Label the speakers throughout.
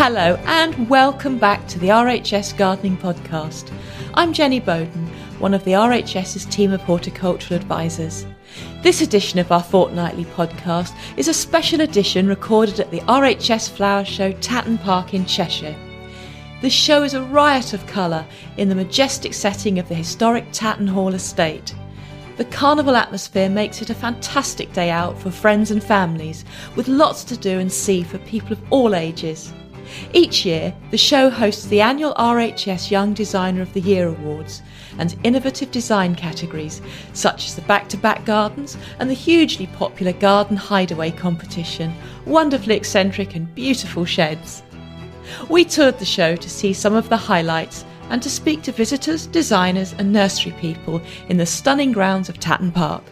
Speaker 1: Hello, and welcome back to the RHS Gardening Podcast. I'm Jenny Bowden, one of the RHS's team of horticultural advisors. This edition of our fortnightly podcast is a special edition recorded at the RHS Flower Show, Tatton Park in Cheshire. The show is a riot of colour in the majestic setting of the historic Tatton Hall estate. The carnival atmosphere makes it a fantastic day out for friends and families, with lots to do and see for people of all ages. Each year, the show hosts the annual RHS Young Designer of the Year Awards and innovative design categories such as the back to back gardens and the hugely popular Garden Hideaway competition, wonderfully eccentric and beautiful sheds. We toured the show to see some of the highlights and to speak to visitors, designers, and nursery people in the stunning grounds of Tatton Park.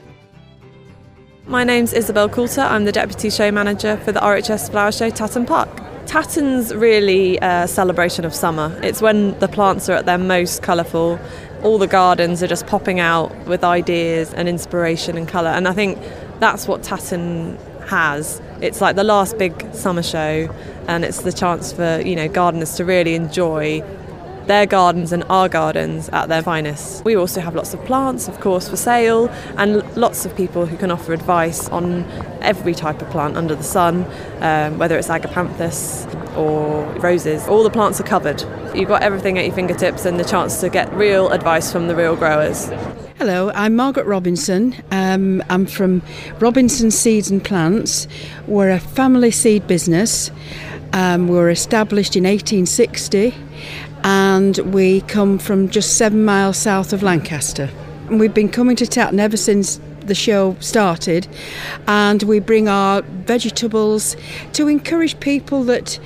Speaker 2: My name's Isabel Coulter. I'm the Deputy Show Manager for the RHS Flower Show Tatton Park. Tatton's really a celebration of summer. It's when the plants are at their most colourful. All the gardens are just popping out with ideas and inspiration and colour. And I think that's what Tatton has. It's like the last big summer show, and it's the chance for you know gardeners to really enjoy their gardens and our gardens at their finest. We also have lots of plants, of course, for sale, and lots of people who can offer advice on every type of plant under the sun, um, whether it's agapanthus or roses. All the plants are covered. You've got everything at your fingertips and the chance to get real advice from the real growers.
Speaker 3: Hello, I'm Margaret Robinson. Um, I'm from Robinson Seeds and Plants. We're a family seed business. Um, we were established in 1860 and we come from just seven miles south of Lancaster. And we've been coming to Tatton ever since the show started, and we bring our vegetables to encourage people that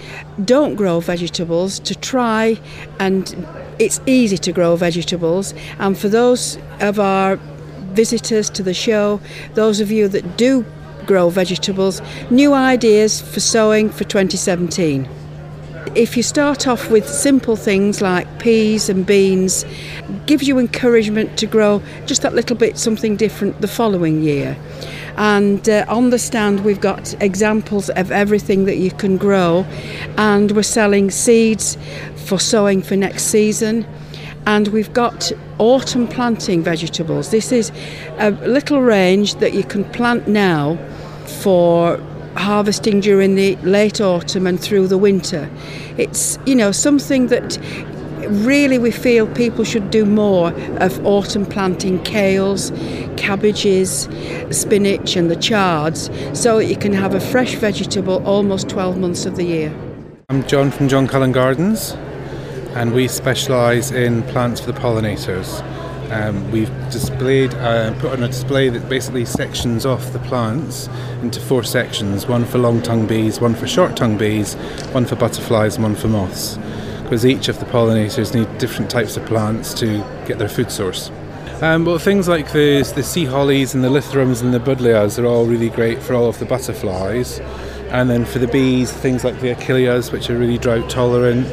Speaker 3: don't grow vegetables to try. And it's easy to grow vegetables. And for those of our visitors to the show those of you that do grow vegetables new ideas for sowing for 2017 if you start off with simple things like peas and beans, gives you encouragement to grow just that little bit something different the following year. And uh, on the stand, we've got examples of everything that you can grow, and we're selling seeds for sowing for next season. And we've got autumn planting vegetables. This is a little range that you can plant now for harvesting during the late autumn and through the winter. It's, you know, something that really we feel people should do more of autumn planting kales, cabbages, spinach and the chards so that you can have a fresh vegetable almost 12 months of the year.
Speaker 4: I'm John from John Cullen Gardens and we specialise in plants for the pollinators. Um, we've displayed, uh, put on a display that basically sections off the plants into four sections one for long tongue bees, one for short tongue bees, one for butterflies, and one for moths. Because each of the pollinators need different types of plants to get their food source. Um, but things like the, the sea hollies and the lythrums and the buddleias are all really great for all of the butterflies. And then for the bees, things like the achilleas, which are really drought tolerant,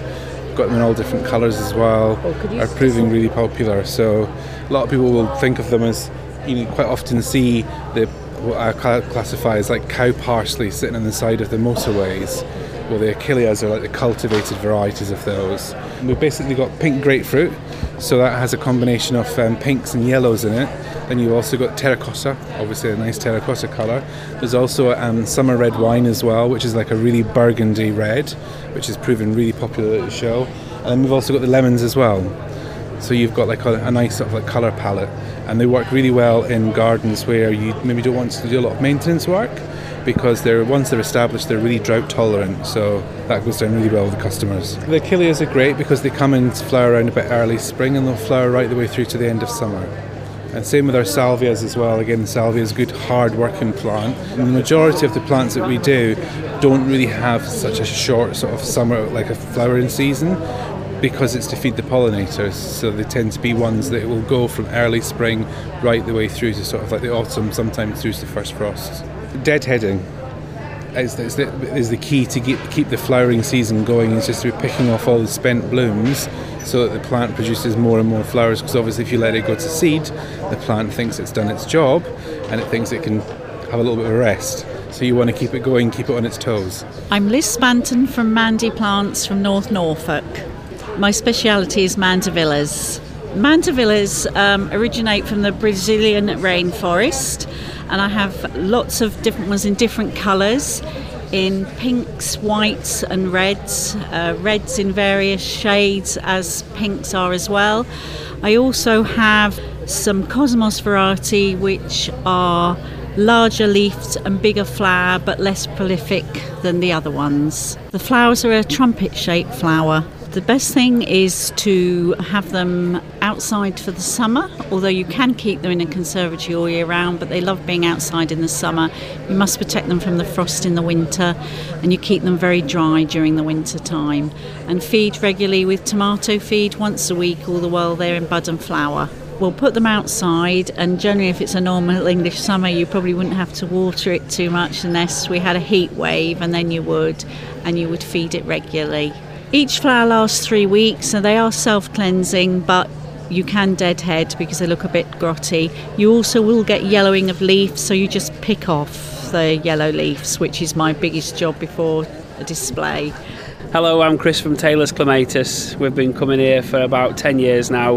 Speaker 4: got them in all different colours as well, oh, are proving really popular. So a lot of people will think of them as you know, quite often see the what I classify as like cow parsley sitting on the side of the motorways. Well, the achilleas are like the cultivated varieties of those. We've basically got pink grapefruit, So that has a combination of um, pinks and yellows in it. Then you've also got terracotta, obviously a nice terracotta colour. There's also um, summer red wine as well, which is like a really burgundy red, which has proven really popular at the show. And then we've also got the lemons as well. So you've got like a, a nice sort of like colour palette, and they work really well in gardens where you maybe don't want to do a lot of maintenance work because they're once they're established, they're really drought tolerant. So that goes down really well with the customers. The Achilleas are great because they come and flower around about early spring and they'll flower right the way through to the end of summer. And same with our salvias as well. Again, the salvia is a good, hard-working plant. And the majority of the plants that we do don't really have such a short sort of summer, like a flowering season, because it's to feed the pollinators. So they tend to be ones that will go from early spring right the way through to sort of like the autumn, sometimes through to the first frosts deadheading is, is, the, is the key to keep, keep the flowering season going is just through picking off all the spent blooms so that the plant produces more and more flowers. Because obviously if you let it go to seed the plant thinks it's done its job and it thinks it can have a little bit of rest. So you want to keep it going keep it on its toes.
Speaker 5: I'm liz spanton from mandy plants from north norfolk. My speciality is mandevillas mandevillas um, originate from the brazilian rainforest and I have lots of different ones in different colours in pinks, whites, and reds. Uh, reds in various shades, as pinks are as well. I also have some Cosmos variety, which are larger leafed and bigger flower, but less prolific than the other ones. The flowers are a trumpet shaped flower. The best thing is to have them outside for the summer, although you can keep them in a conservatory all year round, but they love being outside in the summer. You must protect them from the frost in the winter and you keep them very dry during the winter time. And feed regularly with tomato feed once a week, all the while they're in bud and flower we'll put them outside and generally if it's a normal english summer you probably wouldn't have to water it too much unless we had a heat wave and then you would and you would feed it regularly each flower lasts three weeks, and they are self cleansing, but you can deadhead because they look a bit grotty. You also will get yellowing of leaves, so you just pick off the yellow leaves, which is my biggest job before a display.
Speaker 6: Hello, I'm Chris from Taylor's Clematis. We've been coming here for about 10 years now.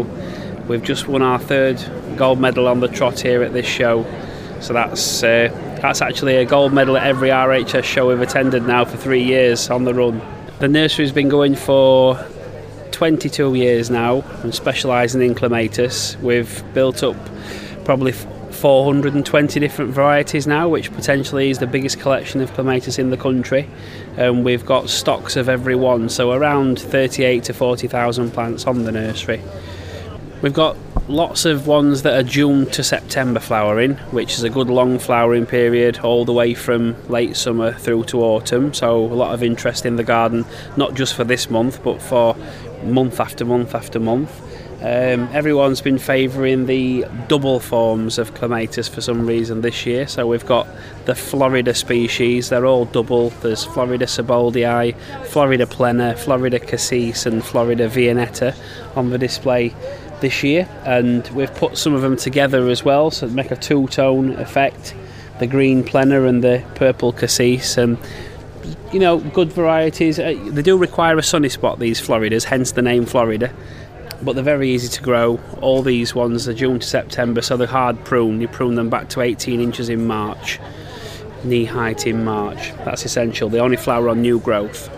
Speaker 6: We've just won our third gold medal on the trot here at this show. So that's uh, that's actually a gold medal at every RHS show we've attended now for three years on the run. The nursery's been going for 22 years now and specialising in clematis. We've built up probably 420 different varieties now, which potentially is the biggest collection of clematis in the country. And we've got stocks of every one, so around 38 to 40,000 plants on the nursery. We've got lots of ones that are June to September flowering, which is a good long flowering period all the way from late summer through to autumn. So, a lot of interest in the garden, not just for this month, but for month after month after month. Um, everyone's been favouring the double forms of clematis for some reason this year. So we've got the Florida species, they're all double. There's Florida Sieboldii, Florida plena, Florida cassis, and Florida viennetta on the display this year, and we've put some of them together as well, so make a two-tone effect. The green plena and the purple cassis, and you know, good varieties. Uh, they do require a sunny spot. These Floridas, hence the name Florida. But they're very easy to grow. All these ones are June to September, so they're hard prune. You prune them back to 18 inches in March, knee height in March. That's essential. They only flower on new growth.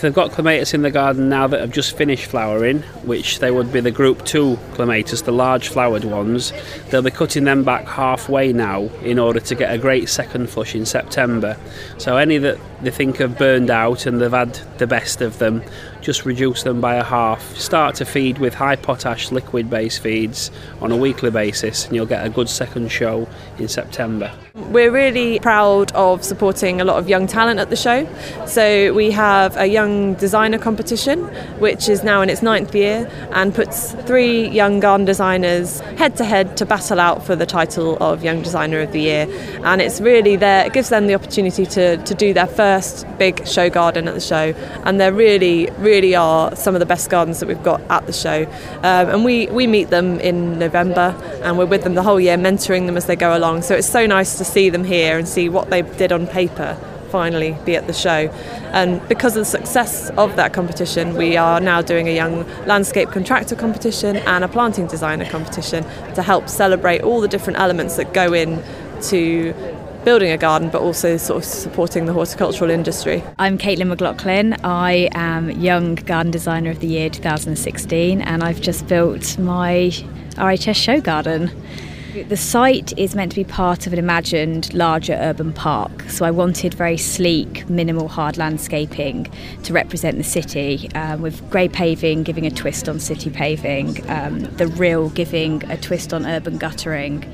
Speaker 6: They've got clematis in the garden now that have just finished flowering, which they would be the group 2 clematis, the large flowered ones. They'll be cutting them back halfway now in order to get a great second flush in September. So any that they think have burned out and they've had the best of them, just reduce them by a half. Start to feed with high potash liquid based feeds on a weekly basis, and you'll get a good second show in September.
Speaker 2: We're really proud of supporting a lot of young talent at the show. So we have a young designer competition, which is now in its ninth year, and puts three young garden designers head to head to battle out for the title of Young Designer of the Year. And it's really there, it gives them the opportunity to, to do their first big show garden at the show. And they're really, really are some of the best gardens that we've got at the show. Um, and we, we meet them in November, and we're with them the whole year, mentoring them as they go along. So it's so nice to see them here and see what they did on paper finally be at the show. And because of the success of that competition, we are now doing a young landscape contractor competition and a planting designer competition to help celebrate all the different elements that go in to building a garden but also sort of supporting the horticultural industry.
Speaker 7: I'm Caitlin McLaughlin. I am Young Garden Designer of the Year 2016 and I've just built my RHS show garden. The site is meant to be part of an imagined larger urban park, so I wanted very sleek, minimal hard landscaping to represent the city, um, with grey paving giving a twist on city paving, um, the real giving a twist on urban guttering,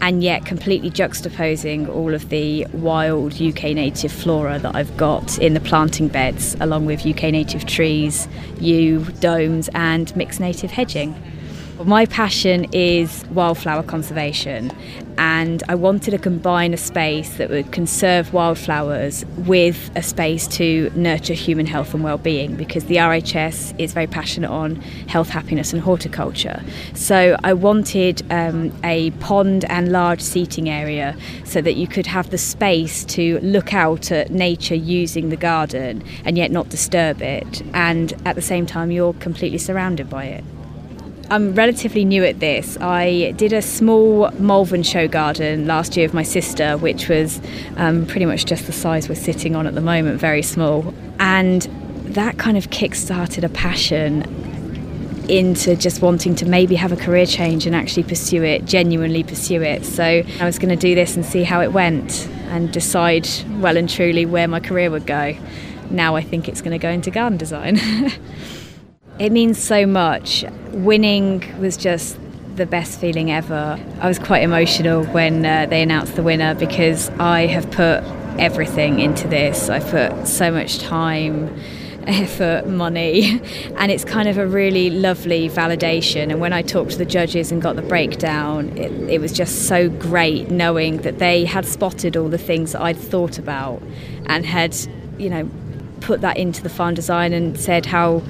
Speaker 7: and yet completely juxtaposing all of the wild UK native flora that I've got in the planting beds, along with UK native trees, yew, domes, and mixed native hedging. My passion is wildflower conservation, and I wanted to combine a space that would conserve wildflowers with a space to nurture human health and well-being because the RHS is very passionate on health, happiness, and horticulture. So I wanted um, a pond and large seating area so that you could have the space to look out at nature using the garden and yet not disturb it, and at the same time you're completely surrounded by it. I'm relatively new at this. I did a small Malvern show garden last year with my sister, which was um, pretty much just the size we're sitting on at the moment, very small. And that kind of kick started a passion into just wanting to maybe have a career change and actually pursue it, genuinely pursue it. So I was going to do this and see how it went and decide well and truly where my career would go. Now I think it's going to go into garden design. It means so much. Winning was just the best feeling ever. I was quite emotional when uh, they announced the winner because I have put everything into this. I put so much time, effort, money, and it's kind of a really lovely validation. And when I talked to the judges and got the breakdown, it, it was just so great knowing that they had spotted all the things that I'd thought about and had, you know, put that into the farm design and said how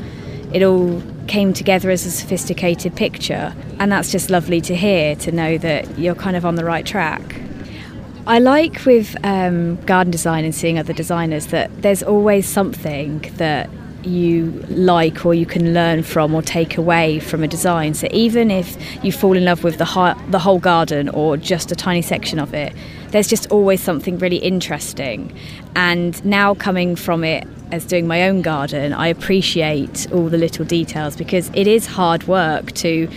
Speaker 7: it all came together as a sophisticated picture. And that's just lovely to hear, to know that you're kind of on the right track. I like with um, garden design and seeing other designers that there's always something that you like or you can learn from or take away from a design. So even if you fall in love with the, the whole garden or just a tiny section of it, there's just always something really interesting. And now coming from it as doing my own garden, I appreciate all the little details because it is hard work to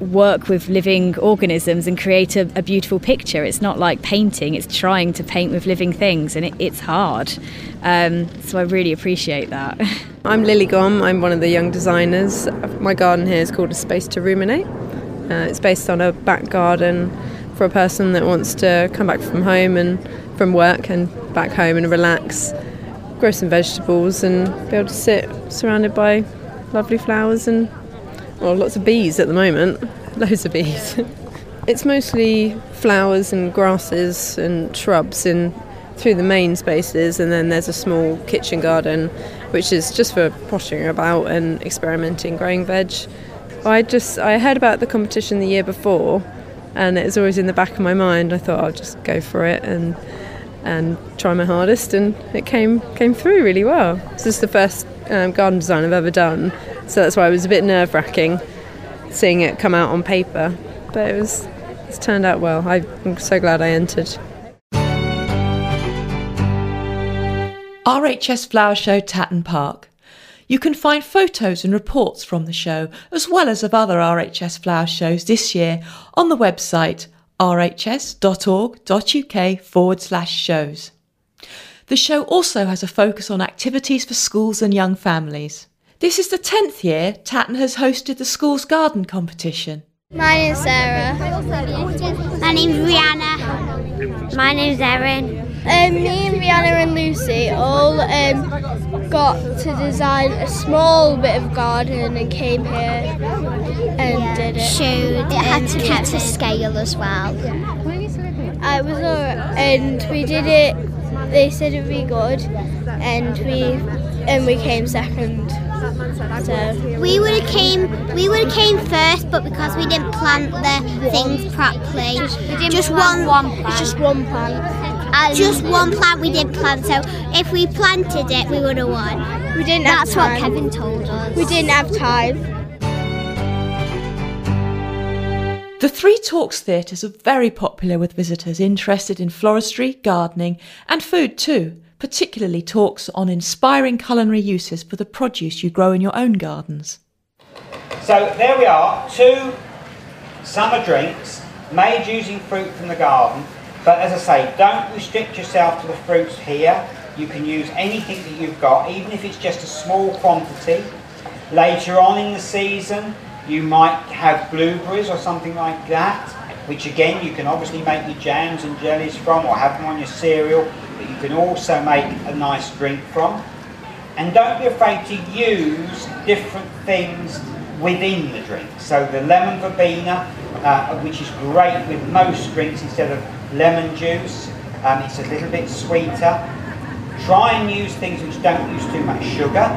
Speaker 7: work with living organisms and create a, a, beautiful picture. It's not like painting, it's trying to paint with living things, and it, it's hard. Um, so I really appreciate that.
Speaker 8: I'm Lily Gom, I'm one of the young designers. My garden here is called A Space to Ruminate. Uh, it's based on a back garden for a person that wants to come back from home and from work and back home and relax, grow some vegetables, and be able to sit surrounded by lovely flowers and well, lots of bees at the moment, loads of bees. it's mostly flowers and grasses and shrubs in through the main spaces, and then there's a small kitchen garden, which is just for pottering about and experimenting, growing veg. I just I heard about the competition the year before, and it was always in the back of my mind. I thought I'll just go for it and and try my hardest, and it came came through really well. This is the first um, garden design I've ever done, so that's why it was a bit nerve wracking seeing it come out on paper. But it was it's turned out well. I'm so glad I entered.
Speaker 1: RHS Flower Show Tatton Park. You can find photos and reports from the show, as well as of other RHS flower shows this year, on the website rhs.org.uk forward slash shows. The show also has a focus on activities for schools and young families. This is the 10th year Tatton has hosted the school's garden competition.
Speaker 9: My name's Sarah.
Speaker 10: My name's Rihanna.
Speaker 11: My name's Erin.
Speaker 9: Um, me and Rihanna and Lucy all um, got to design a small bit of garden and came here and yeah. did it.
Speaker 10: Showed it had to keep to scale as well.
Speaker 9: I was alright, and we did it. They said it'd be good, and we and we came second. So
Speaker 10: we would have came we would have came first, but because we didn't plant the things properly,
Speaker 9: just one, one plant. just one plant
Speaker 10: And just one plant we didn't plant, so if we planted it, we would have won.
Speaker 9: We didn't
Speaker 10: That's
Speaker 9: have
Speaker 10: what. Kevin told us.
Speaker 9: We didn't have time.
Speaker 1: The Three Talks theatres are very popular with visitors interested in floristry, gardening, and food too, particularly talks on inspiring culinary uses for the produce you grow in your own gardens.
Speaker 11: So there we are, two summer drinks made using fruit from the garden. But as I say, don't restrict yourself to the fruits here. You can use anything that you've got, even if it's just a small quantity. Later on in the season, you might have blueberries or something like that, which again you can obviously make your jams and jellies from or have them on your cereal, but you can also make a nice drink from. And don't be afraid to use different things within the drink. So the lemon verbena, uh, which is great with most drinks instead of lemon juice, um, it's a little bit sweeter. Try and use things which don't use too much sugar.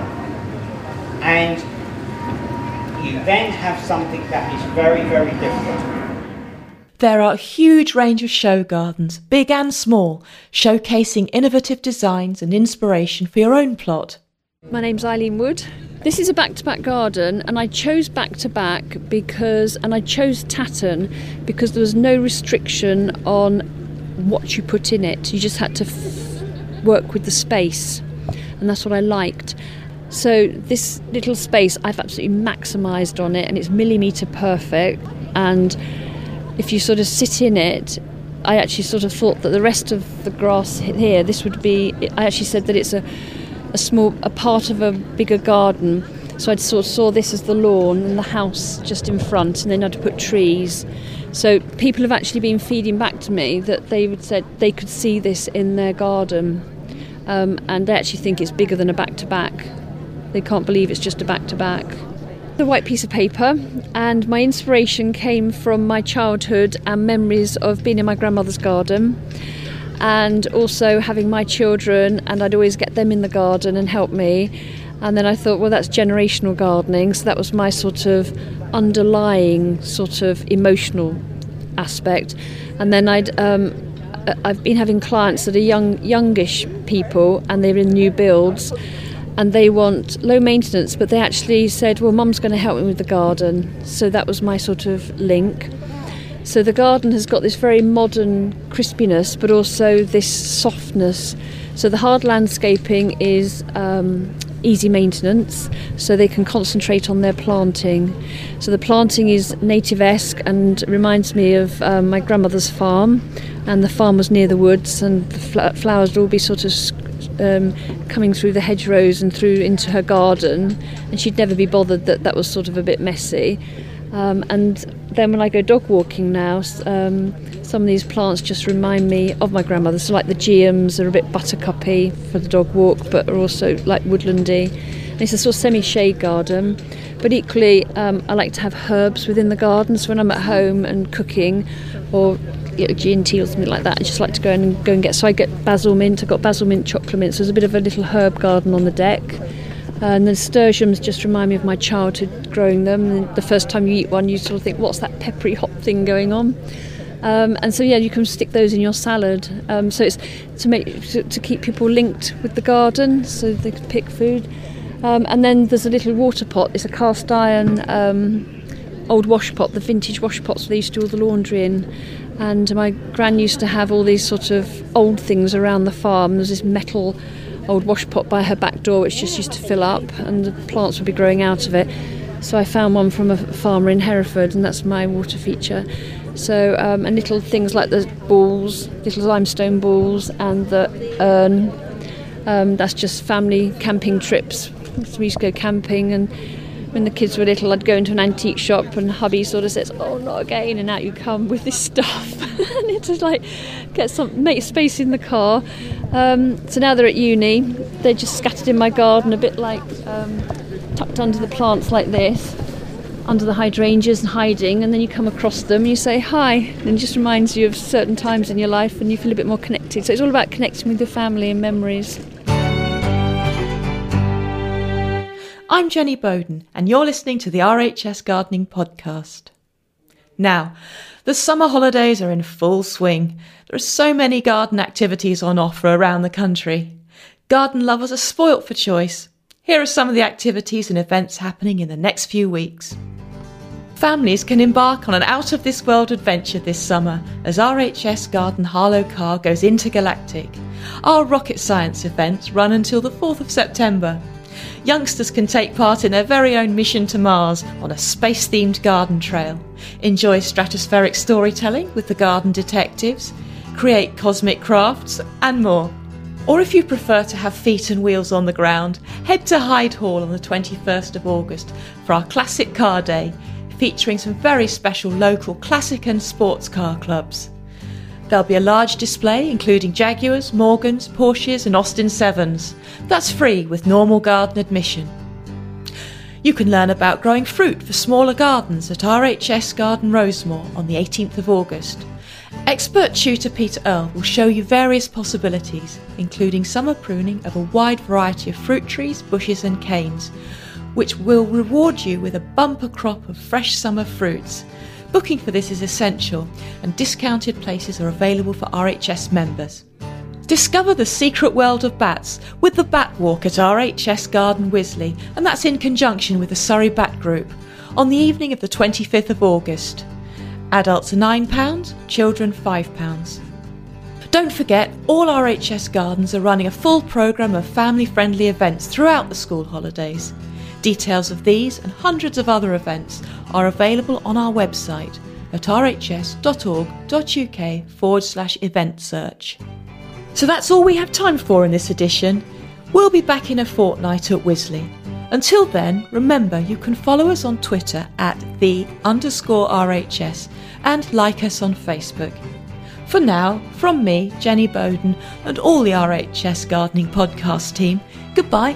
Speaker 11: And you then have something that is very, very different.
Speaker 1: There are a huge range of show gardens, big and small, showcasing innovative designs and inspiration for your own plot.
Speaker 12: My name's Eileen Wood. This is a back to back garden, and I chose back to back because, and I chose Tatton because there was no restriction on what you put in it. You just had to f- work with the space, and that's what I liked. So, this little space I've absolutely maximised on it, and it's millimetre perfect. And if you sort of sit in it, I actually sort of thought that the rest of the grass here, this would be. I actually said that it's a a small a part of a bigger garden. So I sort of saw this as the lawn and the house just in front, and then I'd put trees. So people have actually been feeding back to me that they would said they could see this in their garden, um, and they actually think it's bigger than a back to back. They can't believe it's just a back to back. The white piece of paper, and my inspiration came from my childhood and memories of being in my grandmother's garden and also having my children, and I'd always get them in the garden and help me. And then I thought, well, that's generational gardening, so that was my sort of underlying sort of emotional aspect. And then I'd um, I've been having clients that are young, youngish people, and they're in new builds, and they want low maintenance, but they actually said, well, Mum's going to help me with the garden. So that was my sort of link. So the garden has got this very modern crispiness, but also this softness. So the hard landscaping is um, easy maintenance, so they can concentrate on their planting. So the planting is native-esque and reminds me of um, my grandmother's farm, and the farm was near the woods, and the fl- flowers would all be sort of um, coming through the hedgerows and through into her garden, and she'd never be bothered that that was sort of a bit messy. Um, and then when I go dog walking now, um, some of these plants just remind me of my grandmother. So like the geums are a bit buttercupy for the dog walk, but are also like woodlandy. And it's a sort of semi-shade garden, but equally um, I like to have herbs within the garden. So when I'm at home and cooking, or you know, G&T or something like that, I just like to go and go and get. So I get basil mint. I've got basil mint chocolate mint. So there's a bit of a little herb garden on the deck. And the nasturtiums just remind me of my childhood growing them. And the first time you eat one, you sort of think, what's that peppery hot thing going on? Um, and so yeah, you can stick those in your salad. Um, so it's to make to, to, keep people linked with the garden, so they can pick food. Um, and then there's a little water pot. It's a cast iron um, old wash pot, the vintage wash pots they used to do all the laundry in. And my gran used to have all these sort of old things around the farm. There's this metal old wash pot by her back door which just used to fill up and the plants would be growing out of it. So I found one from a farmer in Hereford and that's my water feature. So um, and little things like the balls, little limestone balls and the urn. Um, that's just family camping trips. So we used to go camping and when the kids were little I'd go into an antique shop and hubby sort of says, Oh not again and out you come with this stuff and it's just like get some make space in the car. Um, so now they're at uni, they're just scattered in my garden a bit like um, tucked under the plants like this, under the hydrangeas and hiding, and then you come across them and you say hi, and it just reminds you of certain times in your life and you feel a bit more connected. So it's all about connecting with the family and memories.
Speaker 1: I'm Jenny Bowden, and you're listening to the RHS Gardening Podcast. Now, the summer holidays are in full swing. There are so many garden activities on offer around the country. Garden lovers are spoilt for choice. Here are some of the activities and events happening in the next few weeks. Families can embark on an out of this world adventure this summer as RHS Garden Harlow Carr goes intergalactic. Our rocket science events run until the 4th of September. Youngsters can take part in their very own mission to Mars on a space themed garden trail, enjoy stratospheric storytelling with the garden detectives, create cosmic crafts, and more. Or if you prefer to have feet and wheels on the ground, head to Hyde Hall on the 21st of August for our Classic Car Day, featuring some very special local classic and sports car clubs. There'll be a large display including Jaguars, Morgans, Porsches, and Austin 7s. That's free with normal garden admission. You can learn about growing fruit for smaller gardens at RHS Garden Rosemoor on the 18th of August. Expert tutor Peter Earle will show you various possibilities, including summer pruning of a wide variety of fruit trees, bushes, and canes, which will reward you with a bumper crop of fresh summer fruits. Booking for this is essential, and discounted places are available for RHS members. Discover the secret world of bats with the Bat Walk at RHS Garden Wisley, and that's in conjunction with the Surrey Bat Group, on the evening of the 25th of August. Adults are £9, children £5. Don't forget, all RHS gardens are running a full programme of family friendly events throughout the school holidays. Details of these and hundreds of other events are available on our website at rhs.org.uk forward slash event search. So that's all we have time for in this edition. We'll be back in a fortnight at Wisley. Until then, remember you can follow us on Twitter at the underscore RHS and like us on Facebook. For now, from me, Jenny Bowden, and all the RHS Gardening Podcast team, goodbye